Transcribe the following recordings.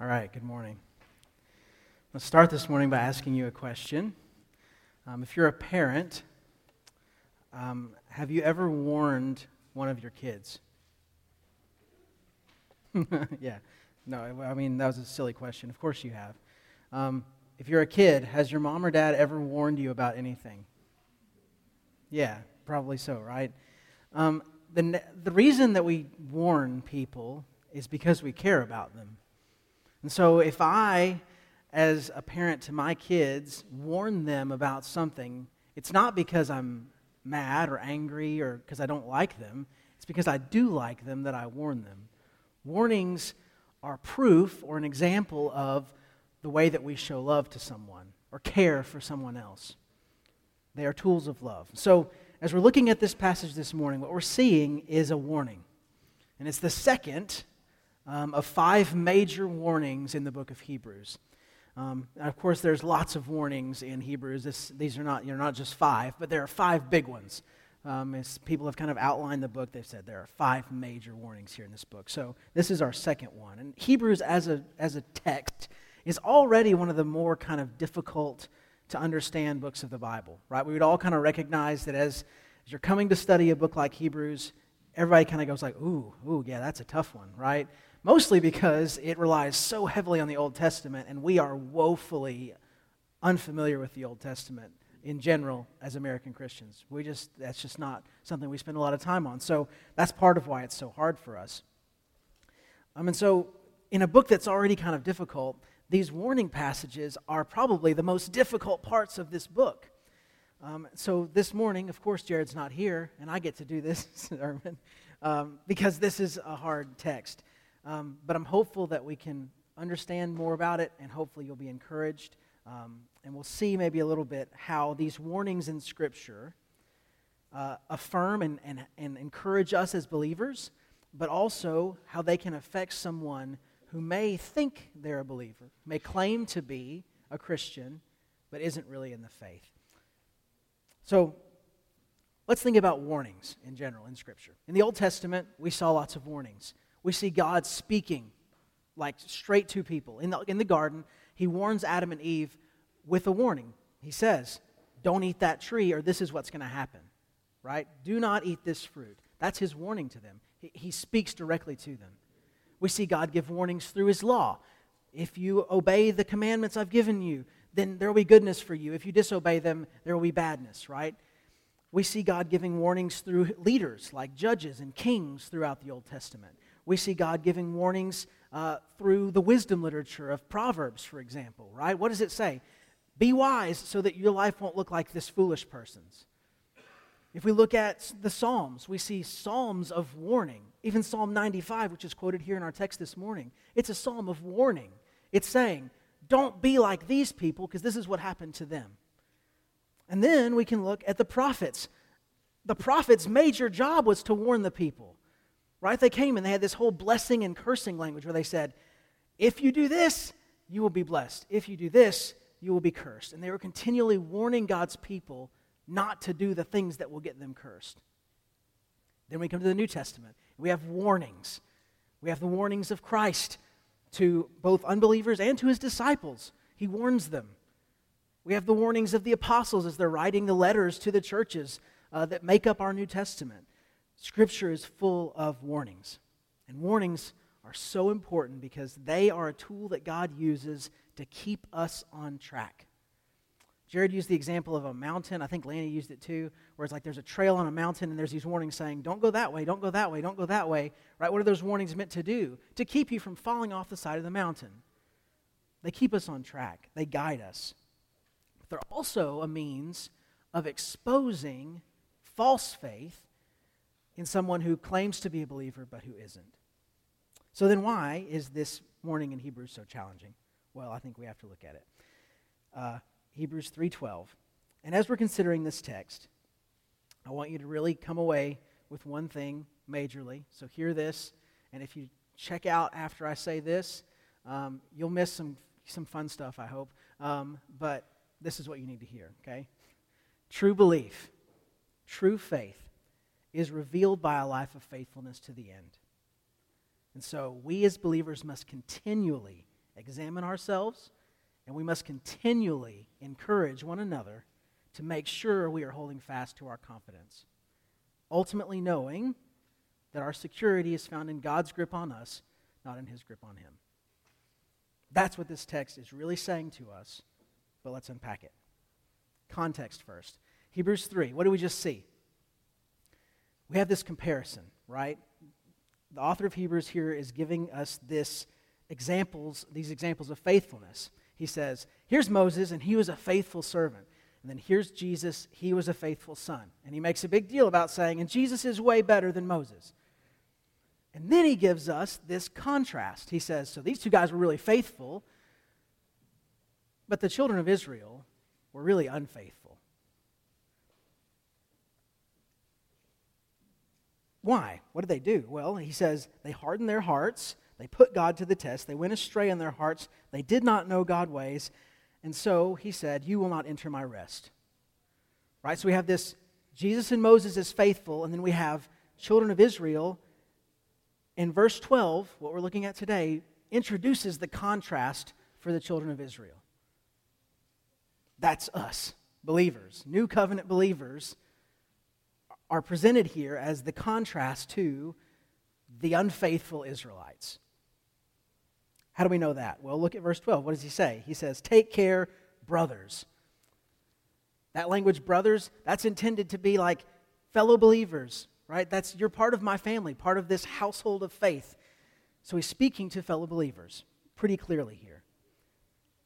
All right, good morning. Let's start this morning by asking you a question. Um, if you're a parent, um, have you ever warned one of your kids? yeah, no, I mean, that was a silly question. Of course you have. Um, if you're a kid, has your mom or dad ever warned you about anything? Yeah, probably so, right? Um, the, the reason that we warn people is because we care about them. And so if I, as a parent to my kids, warn them about something, it's not because I'm mad or angry or because I don't like them. It's because I do like them that I warn them. Warnings are proof or an example of the way that we show love to someone or care for someone else. They are tools of love. So, as we're looking at this passage this morning, what we're seeing is a warning. And it's the second um, of five major warnings in the book of Hebrews. Um, of course, there's lots of warnings in Hebrews. This, these are not, you know, not just five, but there are five big ones. Um, as people have kind of outlined the book, they've said there are five major warnings here in this book. So this is our second one. And Hebrews, as a, as a text, is already one of the more kind of difficult to understand books of the Bible, right? We would all kind of recognize that as, as you're coming to study a book like Hebrews, everybody kind of goes like, ooh, ooh, yeah, that's a tough one, right? Mostly because it relies so heavily on the Old Testament, and we are woefully unfamiliar with the Old Testament in general as American Christians. We just, that's just not something we spend a lot of time on. So that's part of why it's so hard for us. Um, and so, in a book that's already kind of difficult, these warning passages are probably the most difficult parts of this book. Um, so this morning, of course, Jared's not here, and I get to do this sermon um, because this is a hard text. Um, but I'm hopeful that we can understand more about it, and hopefully you'll be encouraged. Um, and we'll see maybe a little bit how these warnings in Scripture uh, affirm and, and, and encourage us as believers, but also how they can affect someone who may think they're a believer, may claim to be a Christian, but isn't really in the faith. So let's think about warnings in general in Scripture. In the Old Testament, we saw lots of warnings we see God speaking like straight to people. In the, in the garden, he warns Adam and Eve with a warning. He says, Don't eat that tree, or this is what's going to happen. Right? Do not eat this fruit. That's his warning to them. He, he speaks directly to them. We see God give warnings through his law. If you obey the commandments I've given you, then there will be goodness for you. If you disobey them, there will be badness, right? We see God giving warnings through leaders like judges and kings throughout the Old Testament we see God giving warnings uh, through the wisdom literature of Proverbs, for example, right? What does it say? Be wise so that your life won't look like this foolish person's. If we look at the Psalms, we see Psalms of warning. Even Psalm 95, which is quoted here in our text this morning, it's a psalm of warning. It's saying, don't be like these people because this is what happened to them. And then we can look at the prophets. The prophets' major job was to warn the people. Right? They came and they had this whole blessing and cursing language where they said, if you do this, you will be blessed. If you do this, you will be cursed. And they were continually warning God's people not to do the things that will get them cursed. Then we come to the New Testament. We have warnings. We have the warnings of Christ to both unbelievers and to his disciples. He warns them. We have the warnings of the apostles as they're writing the letters to the churches uh, that make up our New Testament. Scripture is full of warnings. And warnings are so important because they are a tool that God uses to keep us on track. Jared used the example of a mountain. I think Lanny used it too, where it's like there's a trail on a mountain and there's these warnings saying, don't go that way, don't go that way, don't go that way. Right? What are those warnings meant to do? To keep you from falling off the side of the mountain. They keep us on track, they guide us. But they're also a means of exposing false faith in someone who claims to be a believer but who isn't. So then, why is this morning in Hebrews so challenging? Well, I think we have to look at it. Uh, Hebrews 3:12. And as we're considering this text, I want you to really come away with one thing majorly. So hear this, and if you check out after I say this, um, you'll miss some some fun stuff. I hope, um, but this is what you need to hear. Okay, true belief, true faith is revealed by a life of faithfulness to the end. And so we as believers must continually examine ourselves, and we must continually encourage one another to make sure we are holding fast to our confidence. Ultimately, knowing that our security is found in God's grip on us, not in his grip on him. That's what this text is really saying to us, but let's unpack it. Context first. Hebrews 3, what do we just see? We have this comparison, right? The author of Hebrews here is giving us this examples, these examples of faithfulness. He says, here's Moses, and he was a faithful servant. And then here's Jesus, he was a faithful son. And he makes a big deal about saying, and Jesus is way better than Moses. And then he gives us this contrast. He says, so these two guys were really faithful, but the children of Israel were really unfaithful. Why? What did they do? Well, he says they hardened their hearts, they put God to the test, they went astray in their hearts, they did not know God ways, and so he said, You will not enter my rest. Right? So we have this Jesus and Moses is faithful, and then we have children of Israel. In verse 12, what we're looking at today, introduces the contrast for the children of Israel. That's us, believers, new covenant believers, are presented here as the contrast to the unfaithful Israelites. How do we know that? Well, look at verse 12. What does he say? He says, Take care, brothers. That language, brothers, that's intended to be like fellow believers, right? That's you're part of my family, part of this household of faith. So he's speaking to fellow believers pretty clearly here.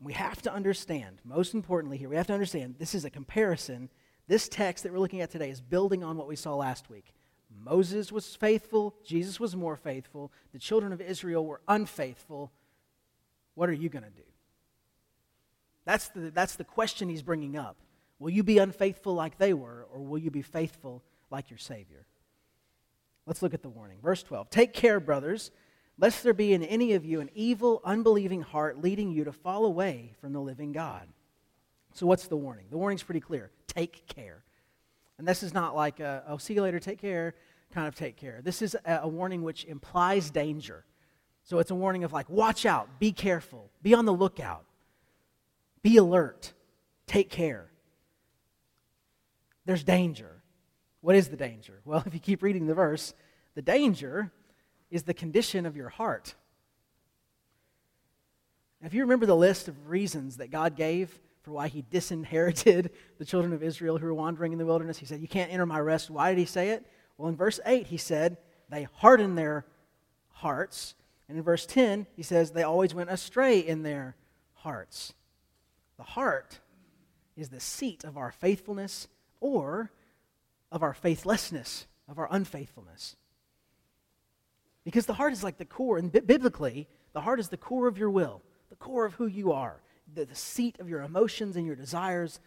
We have to understand, most importantly here, we have to understand this is a comparison. This text that we're looking at today is building on what we saw last week. Moses was faithful, Jesus was more faithful, the children of Israel were unfaithful. What are you going to do? That's the, that's the question he's bringing up. Will you be unfaithful like they were, or will you be faithful like your Savior? Let's look at the warning. Verse 12 Take care, brothers, lest there be in any of you an evil, unbelieving heart leading you to fall away from the living God. So, what's the warning? The warning's pretty clear take care. And this is not like, a, oh, see you later, take care, kind of take care. This is a, a warning which implies danger. So it's a warning of like, watch out, be careful, be on the lookout, be alert, take care. There's danger. What is the danger? Well, if you keep reading the verse, the danger is the condition of your heart. Now, If you remember the list of reasons that God gave for why he disinherited the children of Israel who were wandering in the wilderness, he said, You can't enter my rest. Why did he say it? Well, in verse 8, he said, They hardened their hearts and in verse 10, he says, they always went astray in their hearts. The heart is the seat of our faithfulness or of our faithlessness, of our unfaithfulness. Because the heart is like the core, and biblically, the heart is the core of your will, the core of who you are, the, the seat of your emotions and your desires.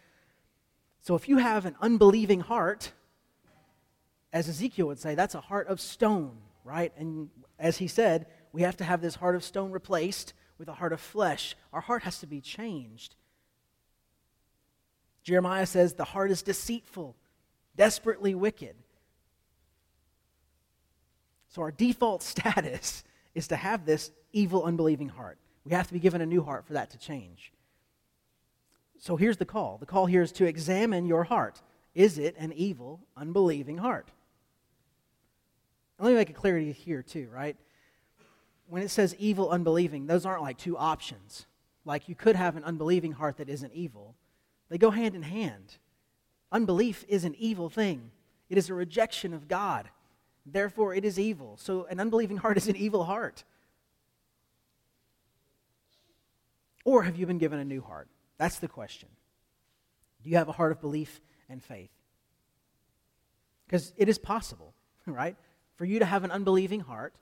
So if you have an unbelieving heart, as Ezekiel would say, that's a heart of stone, right? And as he said, we have to have this heart of stone replaced with a heart of flesh. Our heart has to be changed. Jeremiah says the heart is deceitful, desperately wicked. So, our default status is to have this evil, unbelieving heart. We have to be given a new heart for that to change. So, here's the call the call here is to examine your heart. Is it an evil, unbelieving heart? let me make a clarity here, too, right? when it says evil, unbelieving, those aren't like two options. Like you could have an unbelieving heart that isn't evil. They go hand in hand. Unbelief is an evil thing, it is a rejection of God. Therefore, it is evil. So, an unbelieving heart is an evil heart. Or have you been given a new heart? That's the question. Do you have a heart of belief and faith? Because it is possible, right, for you to have an unbelieving heart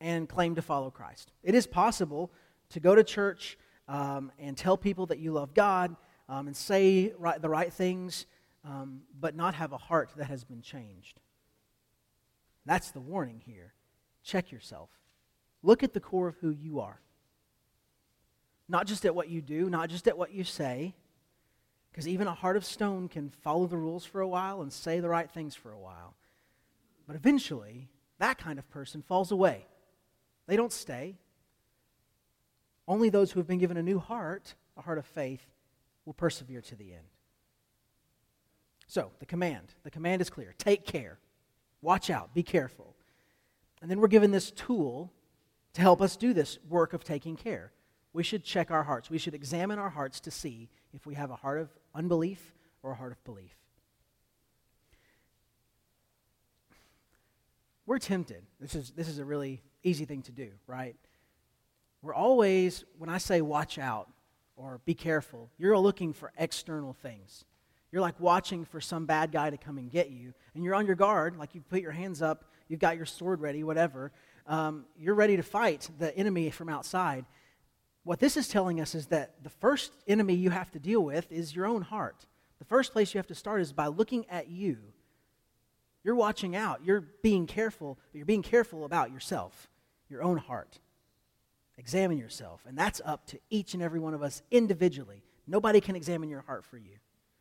and claim to follow Christ. It is possible to go to church um, and tell people that you love God um, and say right, the right things, um, but not have a heart that has been changed. That's the warning here. Check yourself. Look at the core of who you are. Not just at what you do, not just at what you say, because even a heart of stone can follow the rules for a while and say the right things for a while. But eventually, that kind of person falls away they don't stay. Only those who have been given a new heart, a heart of faith, will persevere to the end. So, the command. The command is clear take care, watch out, be careful. And then we're given this tool to help us do this work of taking care. We should check our hearts. We should examine our hearts to see if we have a heart of unbelief or a heart of belief. We're tempted. This is, this is a really easy thing to do, right? We're always, when I say watch out or be careful, you're looking for external things. You're like watching for some bad guy to come and get you, and you're on your guard, like you put your hands up, you've got your sword ready, whatever. Um, you're ready to fight the enemy from outside. What this is telling us is that the first enemy you have to deal with is your own heart. The first place you have to start is by looking at you. You're watching out, you're being careful, you're being careful about yourself, your own heart. Examine yourself, and that's up to each and every one of us individually. Nobody can examine your heart for you.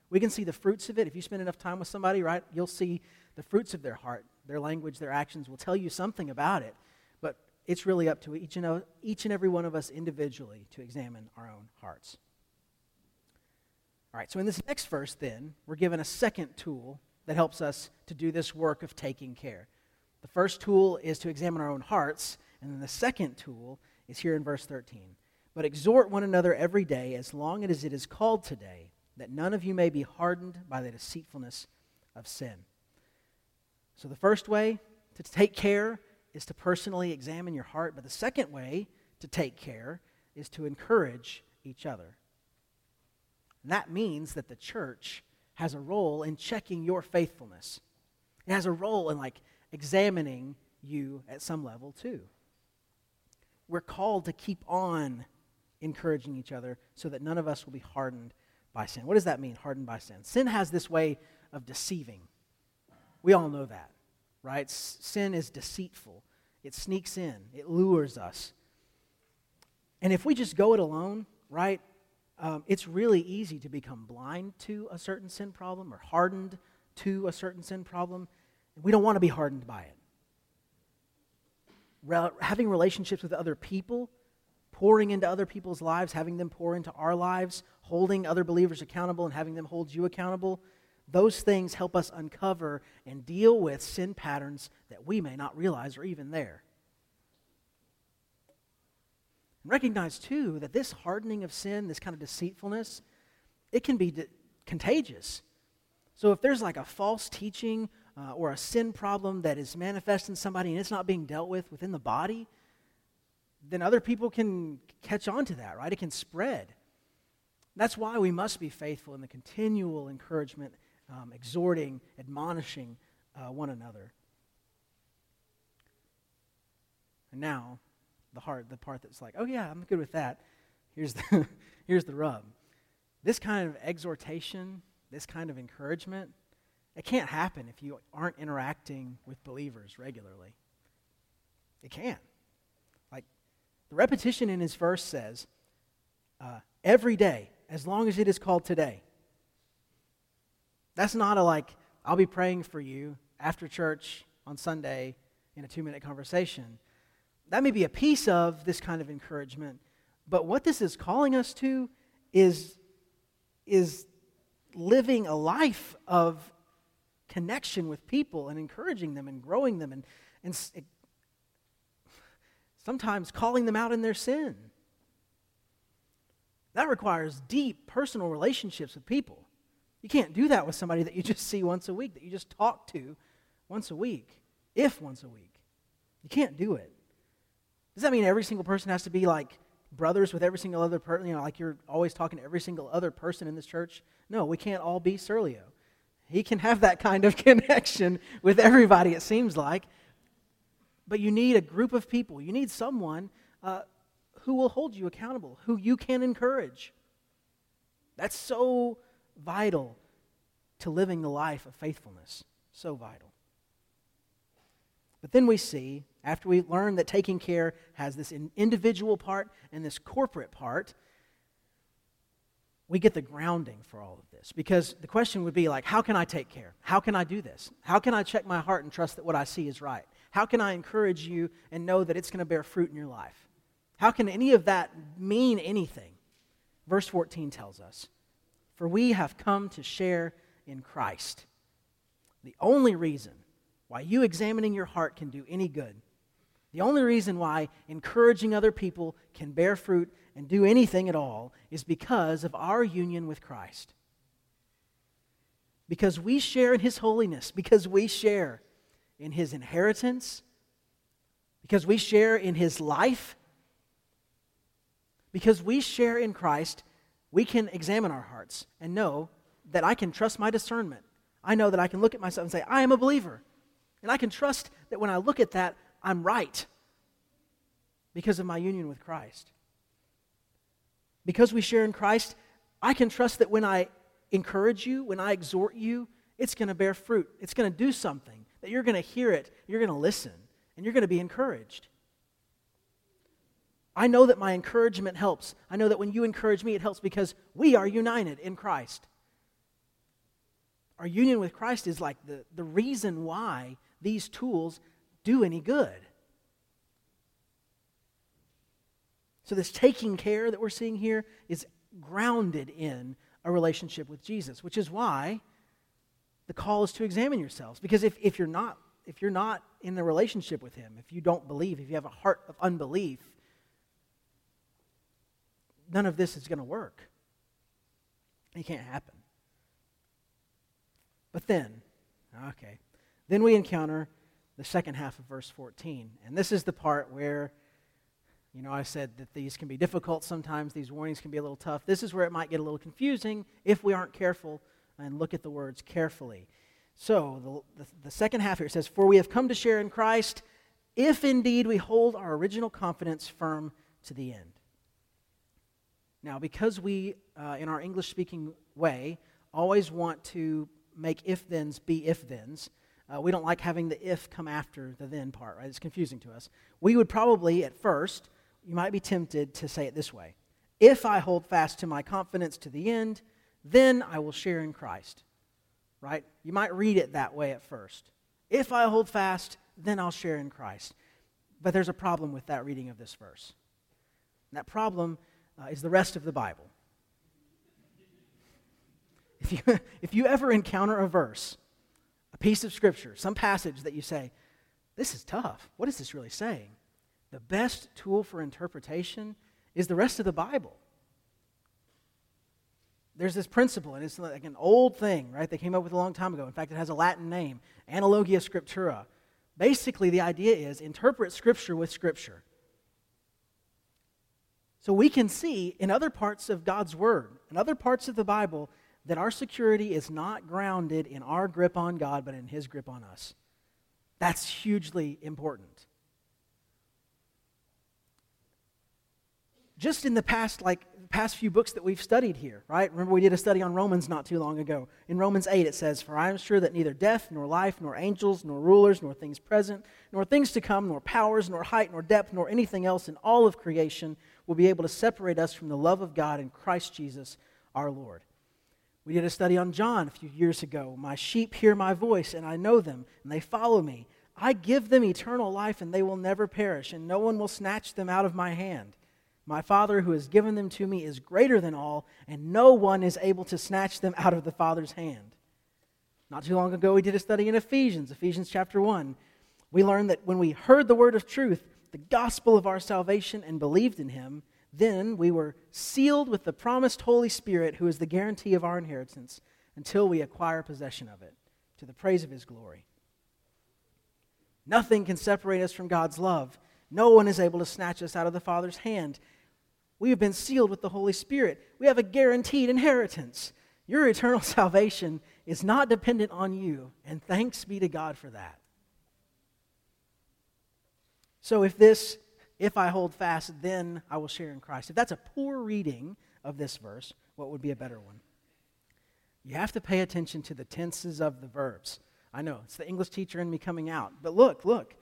We can see the fruits of it. If you spend enough time with somebody, right, you'll see the fruits of their heart. Their language, their actions will tell you something about it. It's really up to each and, each and every one of us individually to examine our own hearts. All right, so in this next verse, then, we're given a second tool that helps us to do this work of taking care. The first tool is to examine our own hearts, and then the second tool is here in verse 13. But exhort one another every day, as long as it is called today that none of you may be hardened by the deceitfulness of sin. So, the first way to take care is to personally examine your heart, but the second way to take care is to encourage each other. And that means that the church has a role in checking your faithfulness. It has a role in like examining you at some level too. We're called to keep on encouraging each other so that none of us will be hardened by sin. What does that mean, hardened by sin? Sin has this way of deceiving. We all know that, right? Sin is deceitful, it sneaks in, it lures us. And if we just go it alone, right, um, it's really easy to become blind to a certain sin problem or hardened to a certain sin problem. We don't want to be hardened by it. Re- having relationships with other people pouring into other people's lives, having them pour into our lives, holding other believers accountable and having them hold you accountable, those things help us uncover and deal with sin patterns that we may not realize are even there. And recognize, too, that this hardening of sin, this kind of deceitfulness, it can be de- contagious. So if there's like a false teaching uh, or a sin problem that is manifest in somebody and it's not being dealt with within the body, then other people can catch on to that, right? It can spread. That's why we must be faithful in the continual encouragement, um, exhorting, admonishing uh, one another. And now, the heart, the part that's like, oh yeah, I'm good with that. Here's the, here's the rub. This kind of exhortation, this kind of encouragement, it can't happen if you aren't interacting with believers regularly. It can't. Like the repetition in his verse says, uh, every day, as long as it is called today. That's not a like, I'll be praying for you after church on Sunday in a two minute conversation. That may be a piece of this kind of encouragement, but what this is calling us to is, is living a life of connection with people and encouraging them and growing them and, and sometimes calling them out in their sin. That requires deep personal relationships with people. You can't do that with somebody that you just see once a week, that you just talk to once a week, if once a week. You can't do it. Does that mean every single person has to be like brothers with every single other person? You know, like you're always talking to every single other person in this church? No, we can't all be Serlio. He can have that kind of connection with everybody, it seems like. But you need a group of people. You need someone uh, who will hold you accountable, who you can encourage. That's so vital to living the life of faithfulness. So vital. But then we see, after we learn that taking care has this individual part and this corporate part, we get the grounding for all of this. Because the question would be like, how can I take care? How can I do this? How can I check my heart and trust that what I see is right? How can I encourage you and know that it's going to bear fruit in your life? How can any of that mean anything? Verse 14 tells us For we have come to share in Christ. The only reason why you examining your heart can do any good, the only reason why encouraging other people can bear fruit and do anything at all is because of our union with Christ. Because we share in His holiness, because we share in His inheritance, because we share in His life, because we share in Christ, we can examine our hearts and know that I can trust my discernment. I know that I can look at myself and say, I am a believer. And I can trust that when I look at that, I'm right because of my union with Christ. Because we share in Christ, I can trust that when I encourage you, when I exhort you, it's going to bear fruit. It's going to do something, that you're going to hear it, you're going to listen, and you're going to be encouraged. I know that my encouragement helps. I know that when you encourage me, it helps because we are united in Christ. Our union with Christ is like the, the reason why these tools do any good. So, this taking care that we're seeing here is grounded in a relationship with Jesus, which is why the call is to examine yourselves. Because if, if, you're not, if you're not in the relationship with Him, if you don't believe, if you have a heart of unbelief, none of this is going to work. It can't happen. But then, okay, then we encounter the second half of verse 14. And this is the part where, you know, I said that these can be difficult sometimes, these warnings can be a little tough. This is where it might get a little confusing if we aren't careful and look at the words carefully. So, the, the, the second half here says, For we have come to share in Christ, if indeed we hold our original confidence firm to the end. Now, because we, uh, in our English speaking way, always want to make if thens be if thens, uh, we don't like having the if come after the then part, right? It's confusing to us. We would probably, at first, you might be tempted to say it this way If I hold fast to my confidence to the end, then I will share in Christ, right? You might read it that way at first. If I hold fast, then I'll share in Christ. But there's a problem with that reading of this verse. And that problem uh, is the rest of the Bible. If you, if you ever encounter a verse, a piece of scripture, some passage that you say, this is tough. What is this really saying? The best tool for interpretation is the rest of the Bible. There's this principle, and it's like an old thing, right? They came up with a long time ago. In fact, it has a Latin name, Analogia Scriptura. Basically, the idea is interpret Scripture with Scripture. So we can see in other parts of God's Word, in other parts of the Bible, that our security is not grounded in our grip on God, but in His grip on us. That's hugely important. Just in the past, like past few books that we've studied here, right? Remember, we did a study on Romans not too long ago. In Romans 8, it says, For I am sure that neither death, nor life, nor angels, nor rulers, nor things present, nor things to come, nor powers, nor height, nor depth, nor anything else in all of creation will be able to separate us from the love of God in Christ Jesus our Lord. We did a study on John a few years ago. My sheep hear my voice, and I know them, and they follow me. I give them eternal life, and they will never perish, and no one will snatch them out of my hand. My Father, who has given them to me, is greater than all, and no one is able to snatch them out of the Father's hand. Not too long ago, we did a study in Ephesians, Ephesians chapter 1. We learned that when we heard the word of truth, the gospel of our salvation and believed in him, then we were sealed with the promised Holy Spirit, who is the guarantee of our inheritance, until we acquire possession of it, to the praise of his glory. Nothing can separate us from God's love. No one is able to snatch us out of the Father's hand. We have been sealed with the Holy Spirit. We have a guaranteed inheritance. Your eternal salvation is not dependent on you, and thanks be to God for that. So if this, if I hold fast, then I will share in Christ. If that's a poor reading of this verse, what would be a better one? You have to pay attention to the tenses of the verbs. I know, it's the English teacher in me coming out. But look, look.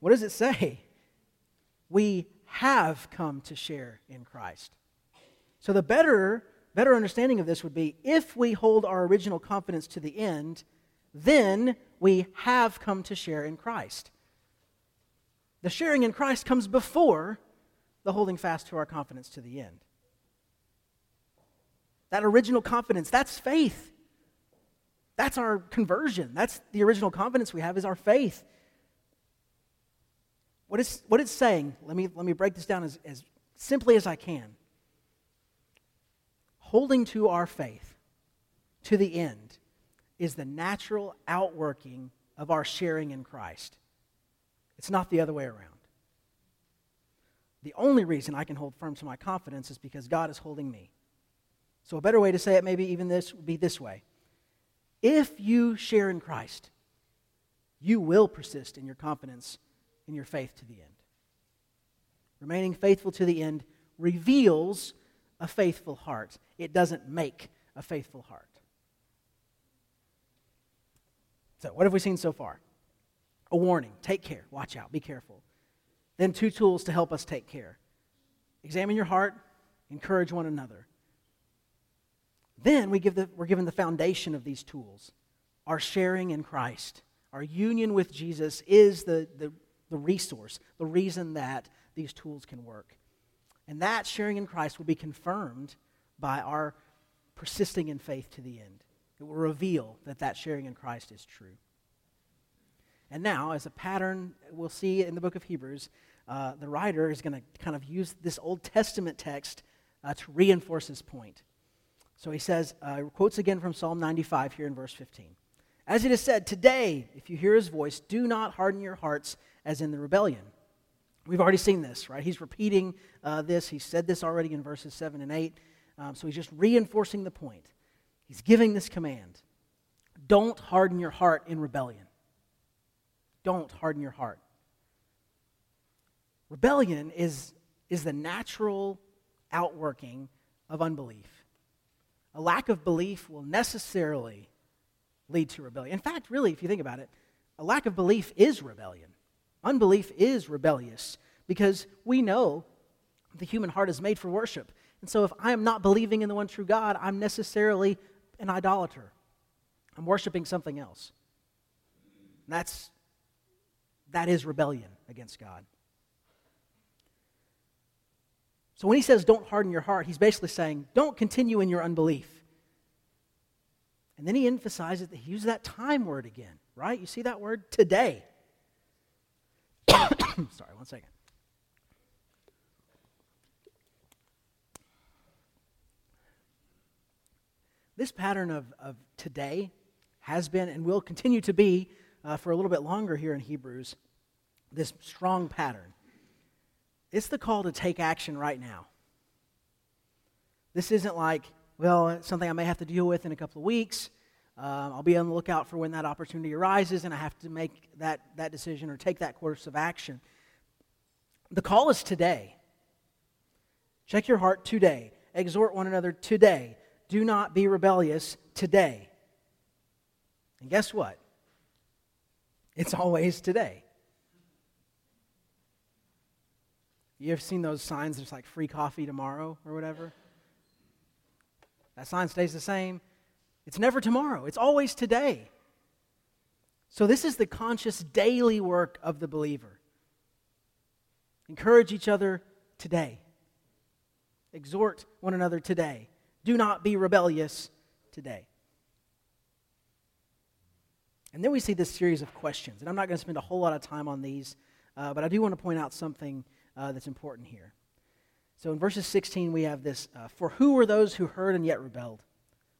What does it say? We have come to share in Christ. So the better, better understanding of this would be if we hold our original confidence to the end, then we have come to share in Christ. The sharing in Christ comes before the holding fast to our confidence to the end. That original confidence, that's faith. That's our conversion. That's the original confidence we have is our faith. What it's, what it's saying, let me, let me break this down as, as simply as I can. Holding to our faith to the end is the natural outworking of our sharing in Christ. It's not the other way around. The only reason I can hold firm to my confidence is because God is holding me. So, a better way to say it, maybe even this, would be this way If you share in Christ, you will persist in your confidence in your faith to the end. Remaining faithful to the end reveals a faithful heart, it doesn't make a faithful heart. So, what have we seen so far? A warning take care, watch out, be careful. Then, two tools to help us take care examine your heart, encourage one another. Then we give the, we're given the foundation of these tools. Our sharing in Christ, our union with Jesus is the, the, the resource, the reason that these tools can work. And that sharing in Christ will be confirmed by our persisting in faith to the end. It will reveal that that sharing in Christ is true. And now, as a pattern we'll see in the book of Hebrews, uh, the writer is going to kind of use this Old Testament text uh, to reinforce his point. So he says, uh, quotes again from Psalm 95 here in verse 15. As it is said, Today, if you hear his voice, do not harden your hearts as in the rebellion. We've already seen this, right? He's repeating uh, this. He said this already in verses 7 and 8. Um, so he's just reinforcing the point. He's giving this command Don't harden your heart in rebellion. Don't harden your heart. Rebellion is, is the natural outworking of unbelief. A lack of belief will necessarily lead to rebellion. In fact, really, if you think about it, a lack of belief is rebellion. Unbelief is rebellious because we know the human heart is made for worship. And so if I am not believing in the one true God, I'm necessarily an idolater. I'm worshiping something else. And that's that is rebellion against God. So when he says don't harden your heart, he's basically saying don't continue in your unbelief. And then he emphasizes that he uses that time word again, right? You see that word? Today. Sorry, one second. This pattern of, of today has been and will continue to be uh, for a little bit longer here in Hebrews, this strong pattern. It's the call to take action right now. This isn't like, well, it's something I may have to deal with in a couple of weeks. Uh, I'll be on the lookout for when that opportunity arises and I have to make that, that decision or take that course of action. The call is today. Check your heart today. Exhort one another today. Do not be rebellious today. And guess what? It's always today. You ever seen those signs There's like free coffee tomorrow or whatever? That sign stays the same. It's never tomorrow, it's always today. So, this is the conscious daily work of the believer. Encourage each other today, exhort one another today. Do not be rebellious today. And then we see this series of questions. And I'm not going to spend a whole lot of time on these, uh, but I do want to point out something uh, that's important here. So in verses 16, we have this uh, For who were those who heard and yet rebelled?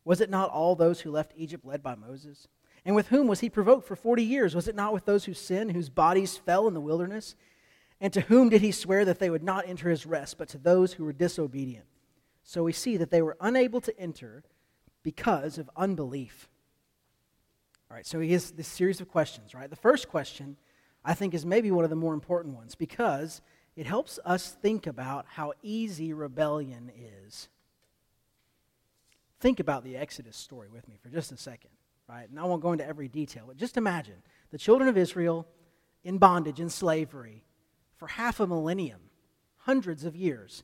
Was it not all those who left Egypt led by Moses? And with whom was he provoked for 40 years? Was it not with those who sinned, whose bodies fell in the wilderness? And to whom did he swear that they would not enter his rest, but to those who were disobedient? So we see that they were unable to enter because of unbelief. All right, so he has this series of questions, right? The first question, I think, is maybe one of the more important ones because it helps us think about how easy rebellion is think about the Exodus story with me for just a second, right? And I won't go into every detail, but just imagine the children of Israel in bondage, in slavery, for half a millennium, hundreds of years.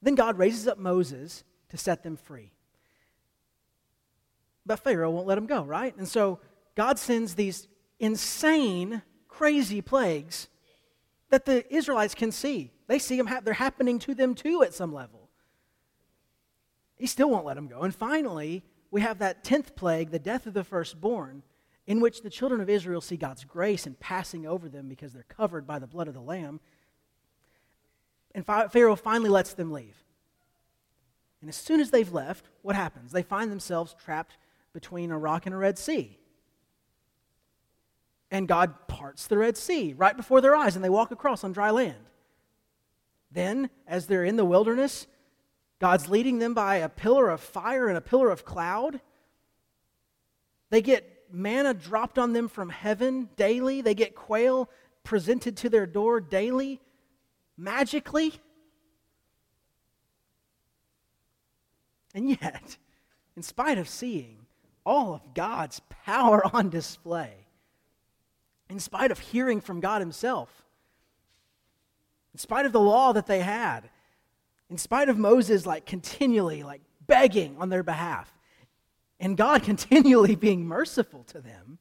Then God raises up Moses to set them free. But Pharaoh won't let them go, right? And so God sends these insane, crazy plagues that the Israelites can see. They see them, they're happening to them too at some level. He still won't let them go. And finally, we have that 10th plague, the death of the firstborn, in which the children of Israel see God's grace in passing over them because they're covered by the blood of the Lamb. And Pharaoh finally lets them leave. And as soon as they've left, what happens? They find themselves trapped between a rock and a Red Sea. And God parts the Red Sea right before their eyes, and they walk across on dry land. Then, as they're in the wilderness, God's leading them by a pillar of fire and a pillar of cloud. They get manna dropped on them from heaven daily, they get quail presented to their door daily, magically. And yet, in spite of seeing all of God's power on display, in spite of hearing from God Himself, in spite of the law that they had, in spite of Moses like continually like begging on their behalf, and God continually being merciful to them,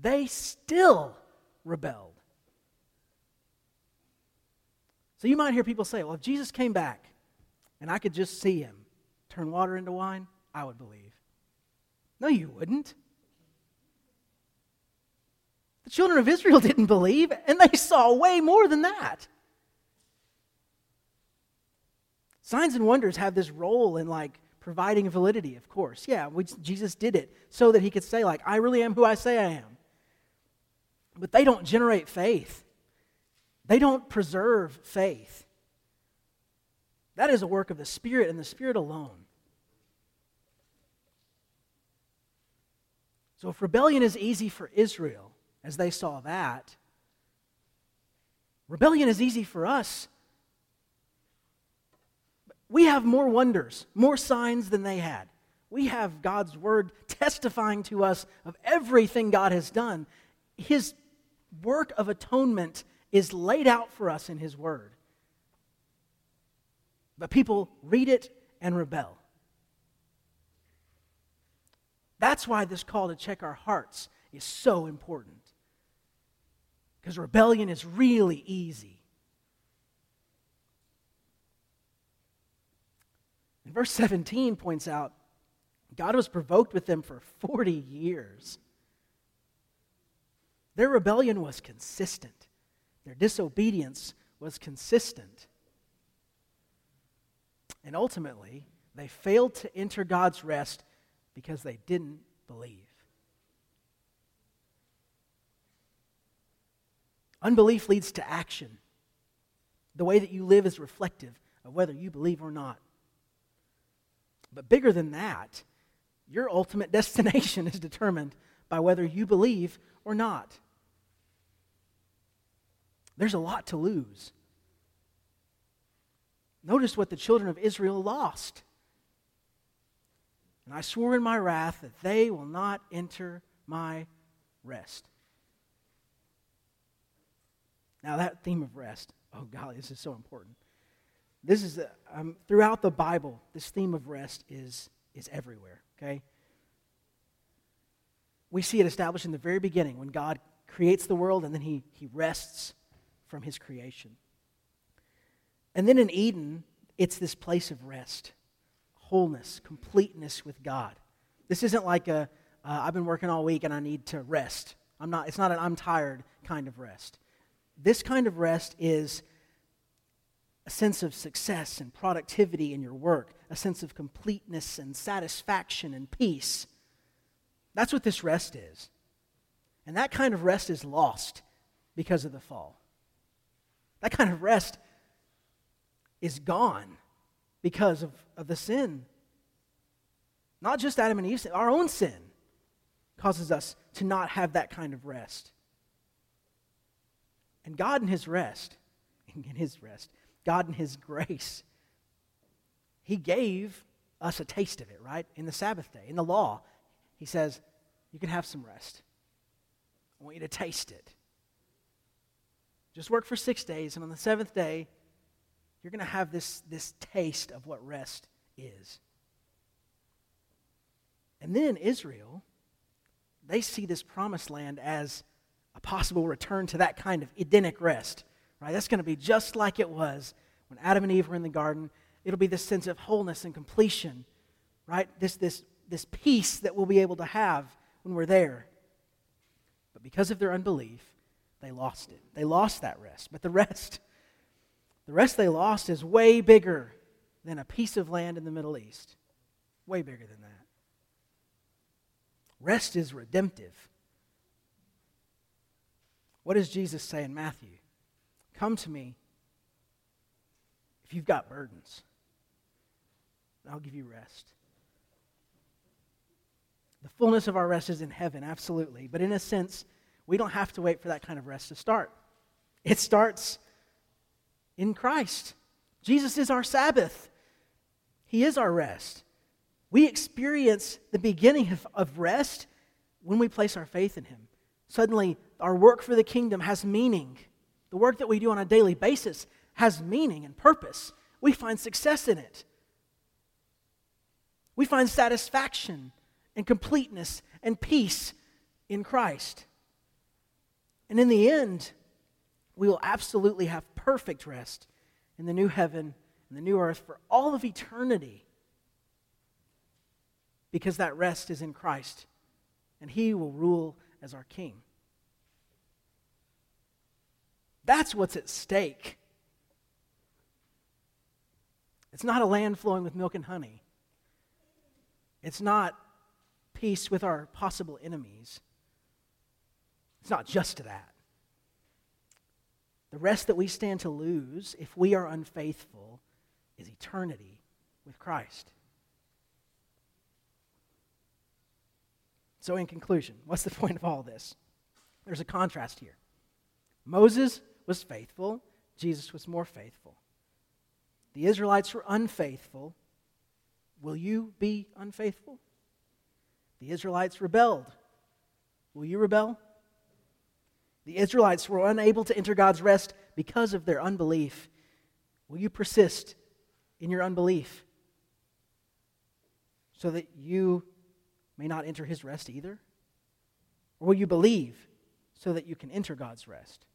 they still rebelled. So you might hear people say, well, if Jesus came back and I could just see him turn water into wine, I would believe. No, you wouldn't. The children of Israel didn't believe, and they saw way more than that. Signs and wonders have this role in like providing validity, of course. Yeah, we, Jesus did it so that he could say, like, I really am who I say I am. But they don't generate faith, they don't preserve faith. That is a work of the Spirit and the Spirit alone. So, if rebellion is easy for Israel, as they saw that, rebellion is easy for us we have more wonders, more signs than they had. We have God's word testifying to us of everything God has done. His work of atonement is laid out for us in His word. But people read it and rebel. That's why this call to check our hearts is so important. Because rebellion is really easy. And verse 17 points out God was provoked with them for 40 years. Their rebellion was consistent, their disobedience was consistent. And ultimately, they failed to enter God's rest because they didn't believe. Unbelief leads to action. The way that you live is reflective of whether you believe or not. But bigger than that, your ultimate destination is determined by whether you believe or not. There's a lot to lose. Notice what the children of Israel lost. And I swore in my wrath that they will not enter my rest. Now, that theme of rest, oh, golly, this is so important. This is um, throughout the Bible. This theme of rest is is everywhere. Okay. We see it established in the very beginning when God creates the world and then he, he rests from his creation. And then in Eden, it's this place of rest, wholeness, completeness with God. This isn't like a uh, I've been working all week and I need to rest. I'm not, it's not an I'm tired kind of rest. This kind of rest is a sense of success and productivity in your work, a sense of completeness and satisfaction and peace. That's what this rest is. And that kind of rest is lost because of the fall. That kind of rest is gone because of, of the sin. Not just Adam and Eve, our own sin causes us to not have that kind of rest. And God in His rest, in His rest, God in His grace, He gave us a taste of it, right? In the Sabbath day, in the law, He says, You can have some rest. I want you to taste it. Just work for six days, and on the seventh day, you're going to have this, this taste of what rest is. And then Israel, they see this promised land as a possible return to that kind of Edenic rest right? That's going to be just like it was when Adam and Eve were in the garden. It'll be this sense of wholeness and completion, right? This, this, this peace that we'll be able to have when we're there. But because of their unbelief, they lost it. They lost that rest. But the rest, the rest they lost is way bigger than a piece of land in the Middle East. Way bigger than that. Rest is redemptive. What does Jesus say in Matthew? Come to me if you've got burdens, I'll give you rest. The fullness of our rest is in heaven, absolutely. But in a sense, we don't have to wait for that kind of rest to start. It starts in Christ. Jesus is our Sabbath, He is our rest. We experience the beginning of, of rest when we place our faith in Him. Suddenly, our work for the kingdom has meaning. The work that we do on a daily basis has meaning and purpose. We find success in it. We find satisfaction and completeness and peace in Christ. And in the end, we will absolutely have perfect rest in the new heaven and the new earth for all of eternity because that rest is in Christ and He will rule as our King. That's what's at stake. It's not a land flowing with milk and honey. It's not peace with our possible enemies. It's not just that. The rest that we stand to lose if we are unfaithful is eternity with Christ. So, in conclusion, what's the point of all this? There's a contrast here. Moses was faithful, Jesus was more faithful. The Israelites were unfaithful. Will you be unfaithful? The Israelites rebelled. Will you rebel? The Israelites were unable to enter God's rest because of their unbelief. Will you persist in your unbelief so that you may not enter his rest either? Or will you believe so that you can enter God's rest?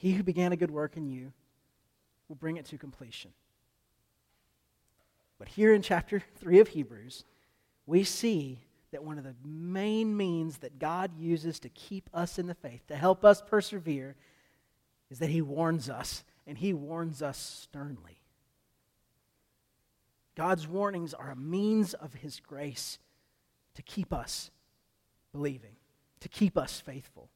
He who began a good work in you will bring it to completion. But here in chapter 3 of Hebrews, we see that one of the main means that God uses to keep us in the faith, to help us persevere, is that He warns us, and He warns us sternly. God's warnings are a means of His grace to keep us believing, to keep us faithful.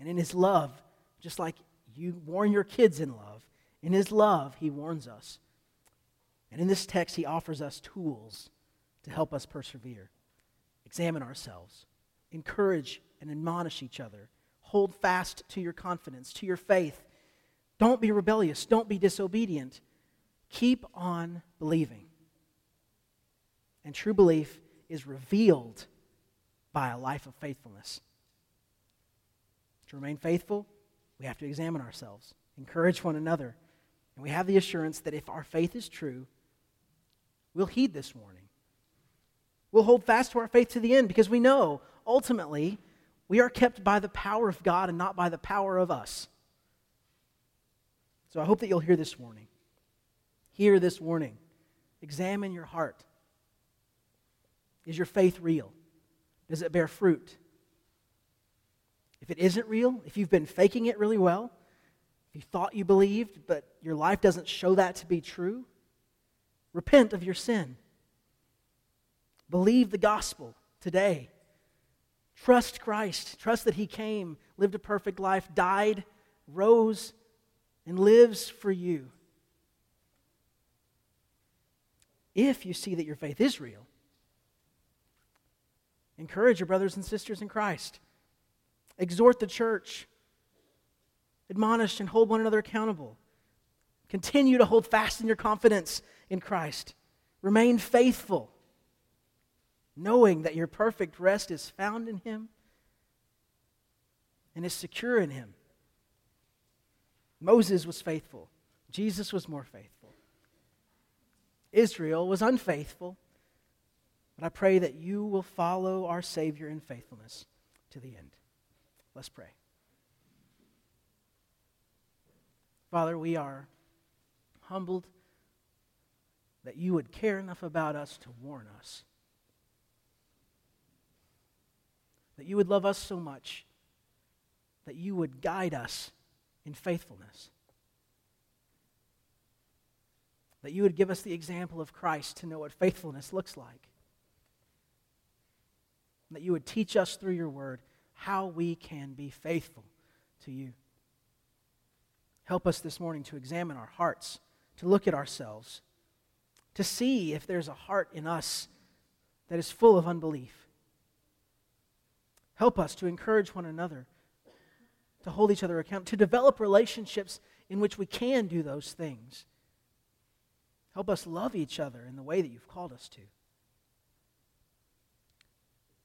And in His love, just like you warn your kids in love, in His love, He warns us. And in this text, He offers us tools to help us persevere, examine ourselves, encourage and admonish each other, hold fast to your confidence, to your faith. Don't be rebellious, don't be disobedient. Keep on believing. And true belief is revealed by a life of faithfulness. To remain faithful, we have to examine ourselves, encourage one another, and we have the assurance that if our faith is true, we'll heed this warning. We'll hold fast to our faith to the end because we know ultimately we are kept by the power of God and not by the power of us. So I hope that you'll hear this warning. Hear this warning. Examine your heart. Is your faith real? Does it bear fruit? If it isn't real, if you've been faking it really well, if you thought you believed, but your life doesn't show that to be true, repent of your sin. Believe the gospel today. Trust Christ. Trust that He came, lived a perfect life, died, rose, and lives for you. If you see that your faith is real, encourage your brothers and sisters in Christ. Exhort the church. Admonish and hold one another accountable. Continue to hold fast in your confidence in Christ. Remain faithful, knowing that your perfect rest is found in Him and is secure in Him. Moses was faithful, Jesus was more faithful. Israel was unfaithful, but I pray that you will follow our Savior in faithfulness to the end. Let's pray. Father, we are humbled that you would care enough about us to warn us. That you would love us so much that you would guide us in faithfulness. That you would give us the example of Christ to know what faithfulness looks like. That you would teach us through your word how we can be faithful to you. Help us this morning to examine our hearts, to look at ourselves, to see if there's a heart in us that is full of unbelief. Help us to encourage one another, to hold each other accountable, to develop relationships in which we can do those things. Help us love each other in the way that you've called us to.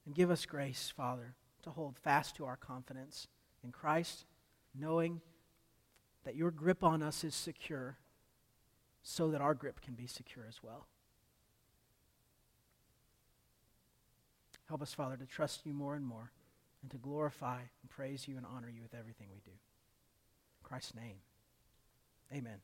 And give us grace, Father, to hold fast to our confidence in Christ, knowing that your grip on us is secure so that our grip can be secure as well. Help us, Father, to trust you more and more and to glorify and praise you and honor you with everything we do. In Christ's name, amen.